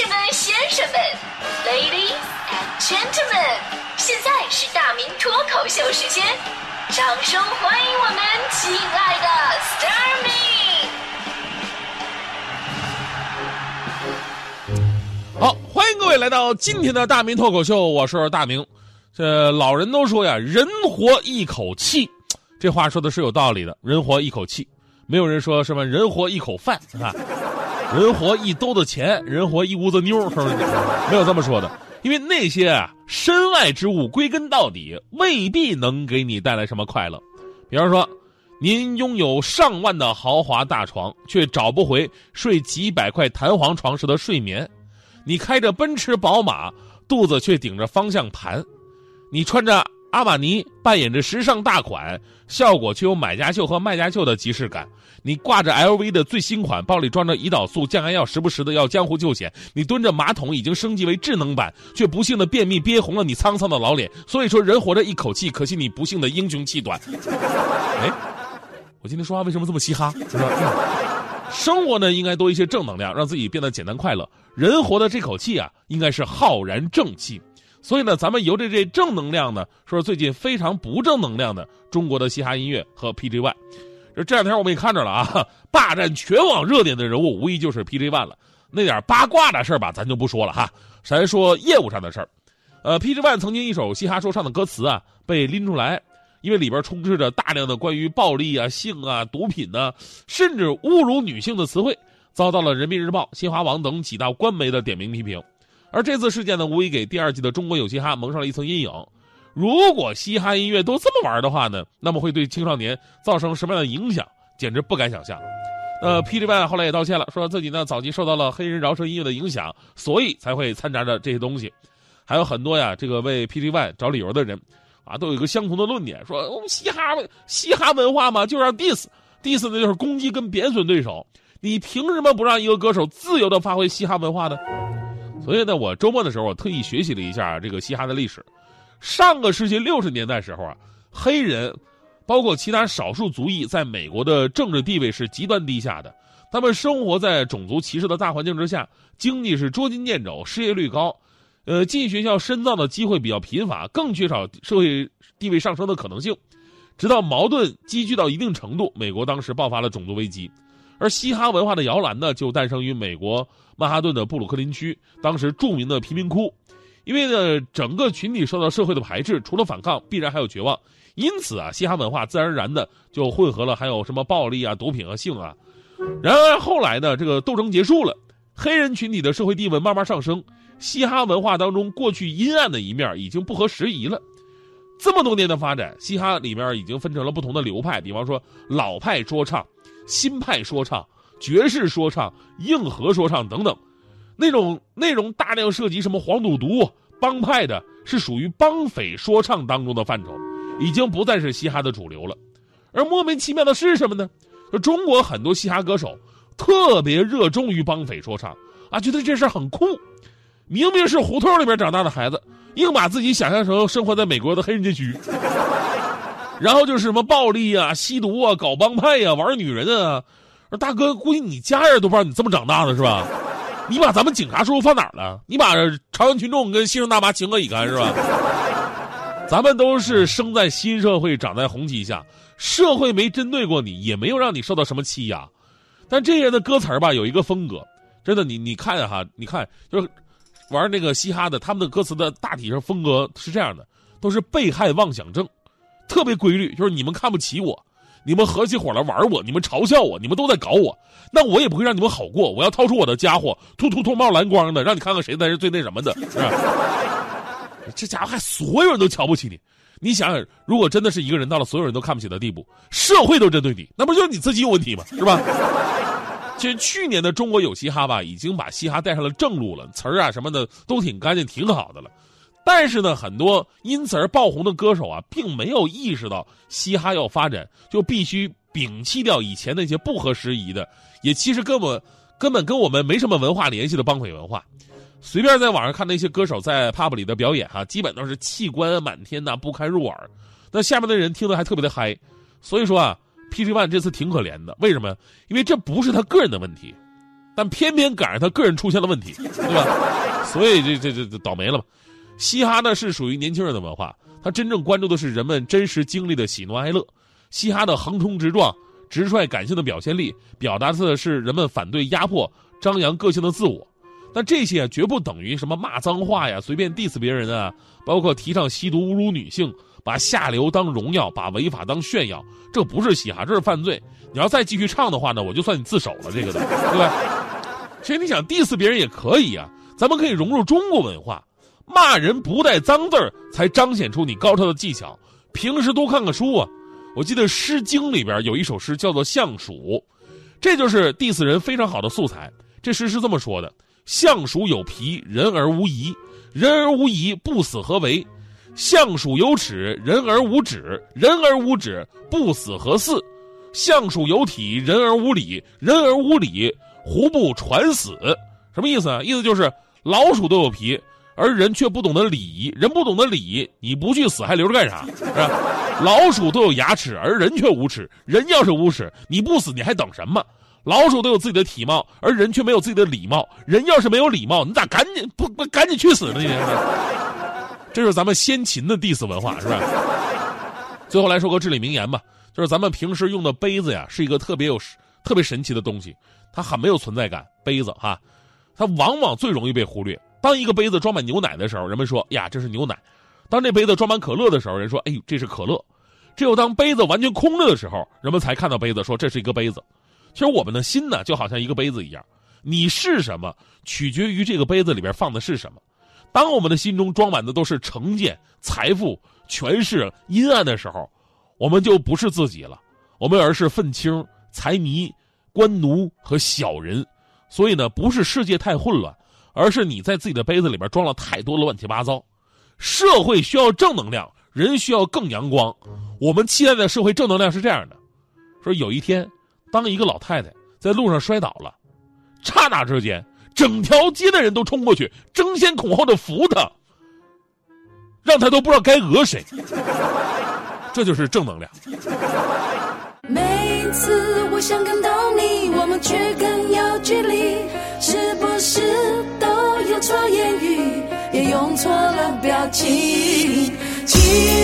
士们、先生们，Ladies and Gentlemen，现在是大明脱口秀时间，掌声欢迎我们亲爱的 s t a r m y 好，欢迎各位来到今天的大明脱口秀，我是大明。这老人都说呀，人活一口气，这话说的是有道理的。人活一口气，没有人说什么人活一口饭啊，人活一兜子钱，人活一屋子妞，是不是？没有这么说的，因为那些啊身外之物，归根到底未必能给你带来什么快乐。比方说，您拥有上万的豪华大床，却找不回睡几百块弹簧床时的睡眠；你开着奔驰宝马，肚子却顶着方向盘。你穿着阿玛尼，扮演着时尚大款，效果却有买家秀和卖家秀的即视感。你挂着 LV 的最新款，包里装着胰岛素降压药，时不时的要江湖救险。你蹲着马桶已经升级为智能版，却不幸的便秘憋红了你沧桑的老脸。所以说，人活着一口气，可惜你不幸的英雄气短。哎，我今天说话为什么这么嘻哈？是嗯？生活呢，应该多一些正能量，让自己变得简单快乐。人活的这口气啊，应该是浩然正气。所以呢，咱们由着这正能量呢，说最近非常不正能量的中国的嘻哈音乐和 PG One。这这两天我们也看着了啊，霸占全网热点的人物无疑就是 PG One 了。那点八卦的事儿吧，咱就不说了哈，咱说业务上的事儿。呃，PG One 曾经一首嘻哈说唱的歌词啊被拎出来，因为里边充斥着大量的关于暴力啊、性啊、毒品呐，甚至侮辱女性的词汇，遭到了人民日报、新华网等几大官媒的点名批评。而这次事件呢，无疑给第二季的中国有嘻哈蒙上了一层阴影。如果嘻哈音乐都这么玩的话呢，那么会对青少年造成什么样的影响，简直不敢想象。呃 One 后来也道歉了，说自己呢早期受到了黑人饶舌音乐的影响，所以才会掺杂着这些东西。还有很多呀，这个为 One 找理由的人，啊，都有一个相同的论点，说我们嘻哈嘻哈文化嘛，就是要 diss，diss 呢就是攻击跟贬损对手。你凭什么不让一个歌手自由的发挥嘻哈文化呢？所以呢，我周末的时候，我特意学习了一下这个嘻哈的历史。上个世纪六十年代时候啊，黑人，包括其他少数族裔，在美国的政治地位是极端低下的。他们生活在种族歧视的大环境之下，经济是捉襟见肘，失业率高，呃，进学校深造的机会比较贫乏，更缺少社会地位上升的可能性。直到矛盾积聚到一定程度，美国当时爆发了种族危机。而嘻哈文化的摇篮呢，就诞生于美国曼哈顿的布鲁克林区，当时著名的贫民窟。因为呢，整个群体受到社会的排斥，除了反抗，必然还有绝望。因此啊，嘻哈文化自然而然的就混合了还有什么暴力啊、毒品和性啊。然而后来呢，这个斗争结束了，黑人群体的社会地位慢慢上升，嘻哈文化当中过去阴暗的一面已经不合时宜了。这么多年的发展，嘻哈里面已经分成了不同的流派，比方说老派说唱。新派说唱、爵士说唱、硬核说唱等等，那种内容大量涉及什么黄赌毒、帮派的，是属于帮匪说唱当中的范畴，已经不再是嘻哈的主流了。而莫名其妙的是什么呢？就中国很多嘻哈歌手特别热衷于帮匪说唱啊，觉得这事很酷。明明是胡同里面长大的孩子，硬把自己想象成生活在美国的黑人街区。然后就是什么暴力啊、吸毒啊、搞帮派呀、玩女人啊，大哥，估计你家人都不知道你这么长大的是吧？你把咱们警察叔叔放哪儿了？你把朝阳群众跟新生大妈情何以堪是吧？咱们都是生在新社会、长在红旗下，社会没针对过你，也没有让你受到什么欺压。但这些人的歌词吧，有一个风格，真的，你你看哈，你看就是玩那个嘻哈的，他们的歌词的大体上风格是这样的，都是被害妄想症。特别规律，就是你们看不起我，你们合起伙来玩我，你们嘲笑我，你们都在搞我，那我也不会让你们好过。我要掏出我的家伙，突突突冒蓝光的，让你看看谁才是最那什么的。这家伙还所有人都瞧不起你，你想想，如果真的是一个人到了所有人都看不起的地步，社会都针对你，那不就是你自己有问题吗？是吧？其实去年的中国有嘻哈吧，已经把嘻哈带上了正路了，词儿啊什么的都挺干净，挺好的了。但是呢，很多因此而爆红的歌手啊，并没有意识到嘻哈要发展，就必须摒弃掉以前那些不合时宜的，也其实根本根本跟我们没什么文化联系的帮匪文化。随便在网上看那些歌手在 pub 里的表演，哈，基本都是器官满天呐，不堪入耳。那下面的人听得还特别的嗨。所以说啊，PG One 这次挺可怜的，为什么？因为这不是他个人的问题。但偏偏赶上他个人出现了问题，对吧？所以这这这这倒霉了嘛。嘻哈呢是属于年轻人的文化，它真正关注的是人们真实经历的喜怒哀乐。嘻哈的横冲直撞、直率感性的表现力，表达的是人们反对压迫、张扬个性的自我。但这些绝不等于什么骂脏话呀、随便 diss 别人啊，包括提倡吸毒、侮辱女性、把下流当荣耀、把违法当炫耀，这不是嘻哈，这是犯罪。你要再继续唱的话呢，我就算你自首了，这个的，对吧？其实你想 diss 别人也可以啊，咱们可以融入中国文化，骂人不带脏字儿，才彰显出你高超的技巧。平时多看看书啊。我记得《诗经》里边有一首诗叫做《相鼠》，这就是 diss 人非常好的素材。这诗是这么说的：“相鼠有皮，人而无仪；人而无仪，不死何为？相鼠有齿，人而无止；人而无止，不死何似？相鼠有体，人而无礼；人而无礼，胡不传死？”什么意思啊？意思就是老鼠都有皮，而人却不懂得礼仪。人不懂得礼仪，你不去死还留着干啥？是吧？老鼠都有牙齿，而人却无齿。人要是无齿，你不死你还等什么？老鼠都有自己的体貌，而人却没有自己的礼貌。人要是没有礼貌，你咋赶紧不不赶紧去死呢？你这是咱们先秦的 dis 文化，是吧？最后来说个至理名言吧，就是咱们平时用的杯子呀，是一个特别有特别神奇的东西，它很没有存在感。杯子哈，它往往最容易被忽略。当一个杯子装满牛奶的时候，人们说呀，这是牛奶。当这杯子装满可乐的时候，人说：“哎呦，这是可乐。”只有当杯子完全空了的时候，人们才看到杯子，说这是一个杯子。其实我们的心呢，就好像一个杯子一样，你是什么，取决于这个杯子里边放的是什么。当我们的心中装满的都是成见、财富、权势、阴暗的时候，我们就不是自己了，我们而是愤青、财迷、官奴和小人。所以呢，不是世界太混乱，而是你在自己的杯子里边装了太多的乱七八糟。社会需要正能量，人需要更阳光。我们期待的社会正能量是这样的：说有一天，当一个老太太在路上摔倒了，刹那之间，整条街的人都冲过去，争先恐后的扶她，让她都不知道该讹谁。这就是正能量。每次我想感动你，我们却更有距用错了表情。其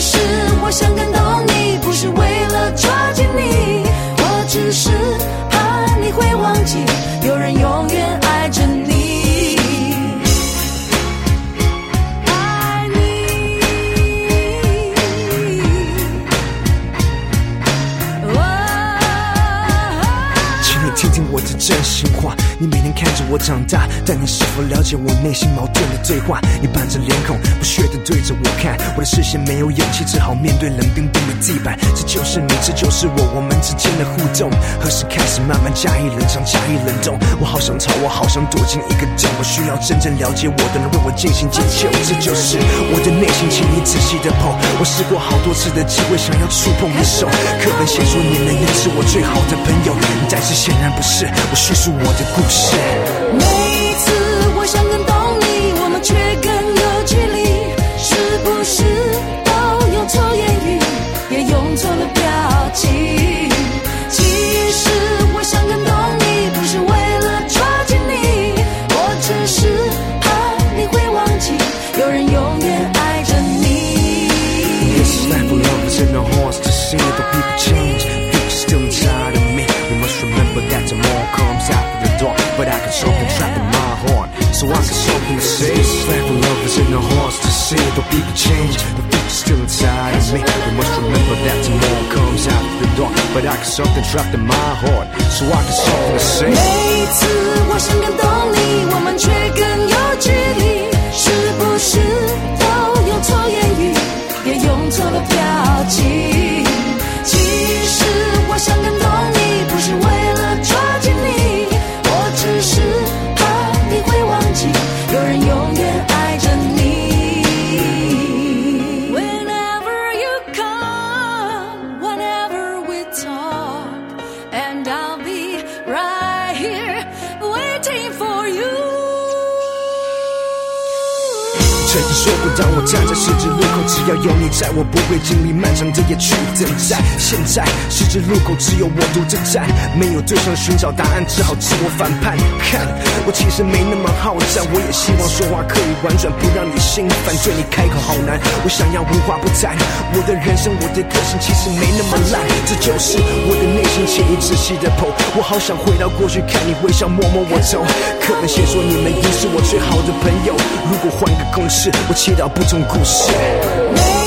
实我想感动你，不是为了抓紧你，我只是怕你会忘记，有人永远爱着你。爱你。请你听听我的真心话。你每天看着我长大，但你是否了解我内心矛盾的对话？你板着脸孔，不屑地对着我看，我的视线没有勇气，只好面对冷冰冰的地板。这就是你，这就是我，我们之间的互动，何时开始慢慢加以冷藏，加以冷冻？我好想逃，我好想躲进一个洞，我需要真正了解我的人为我进行解救。这就是我的内心，请你仔细的碰。我试过好多次的机会，想要触碰你手，课本写说你能也是我最好的朋友，但是显然不是。我叙述我的故事。每次 hearts to see the people change. The people still inside of me. We must remember that tomorrow comes out of the dark. But I got something trapped in my heart. So I got something to say. 曾经说过，当我站在十字路口，只要有你在，我不会经历漫长的夜去等待。现在十字路口只有我独自站，没有对象寻找答案，只好自我反叛。看，我其实没那么好战，我也希望说话可以婉转，不让你心烦。对你开口好难，我想要无话不谈。我的人生，我的个性其实没那么烂，这就是我的内心，请你仔细的剖。我好想回到过去，看你微笑，摸摸我头。课本写说你们已是我最好的朋友，如果换个公我祈祷不同故事。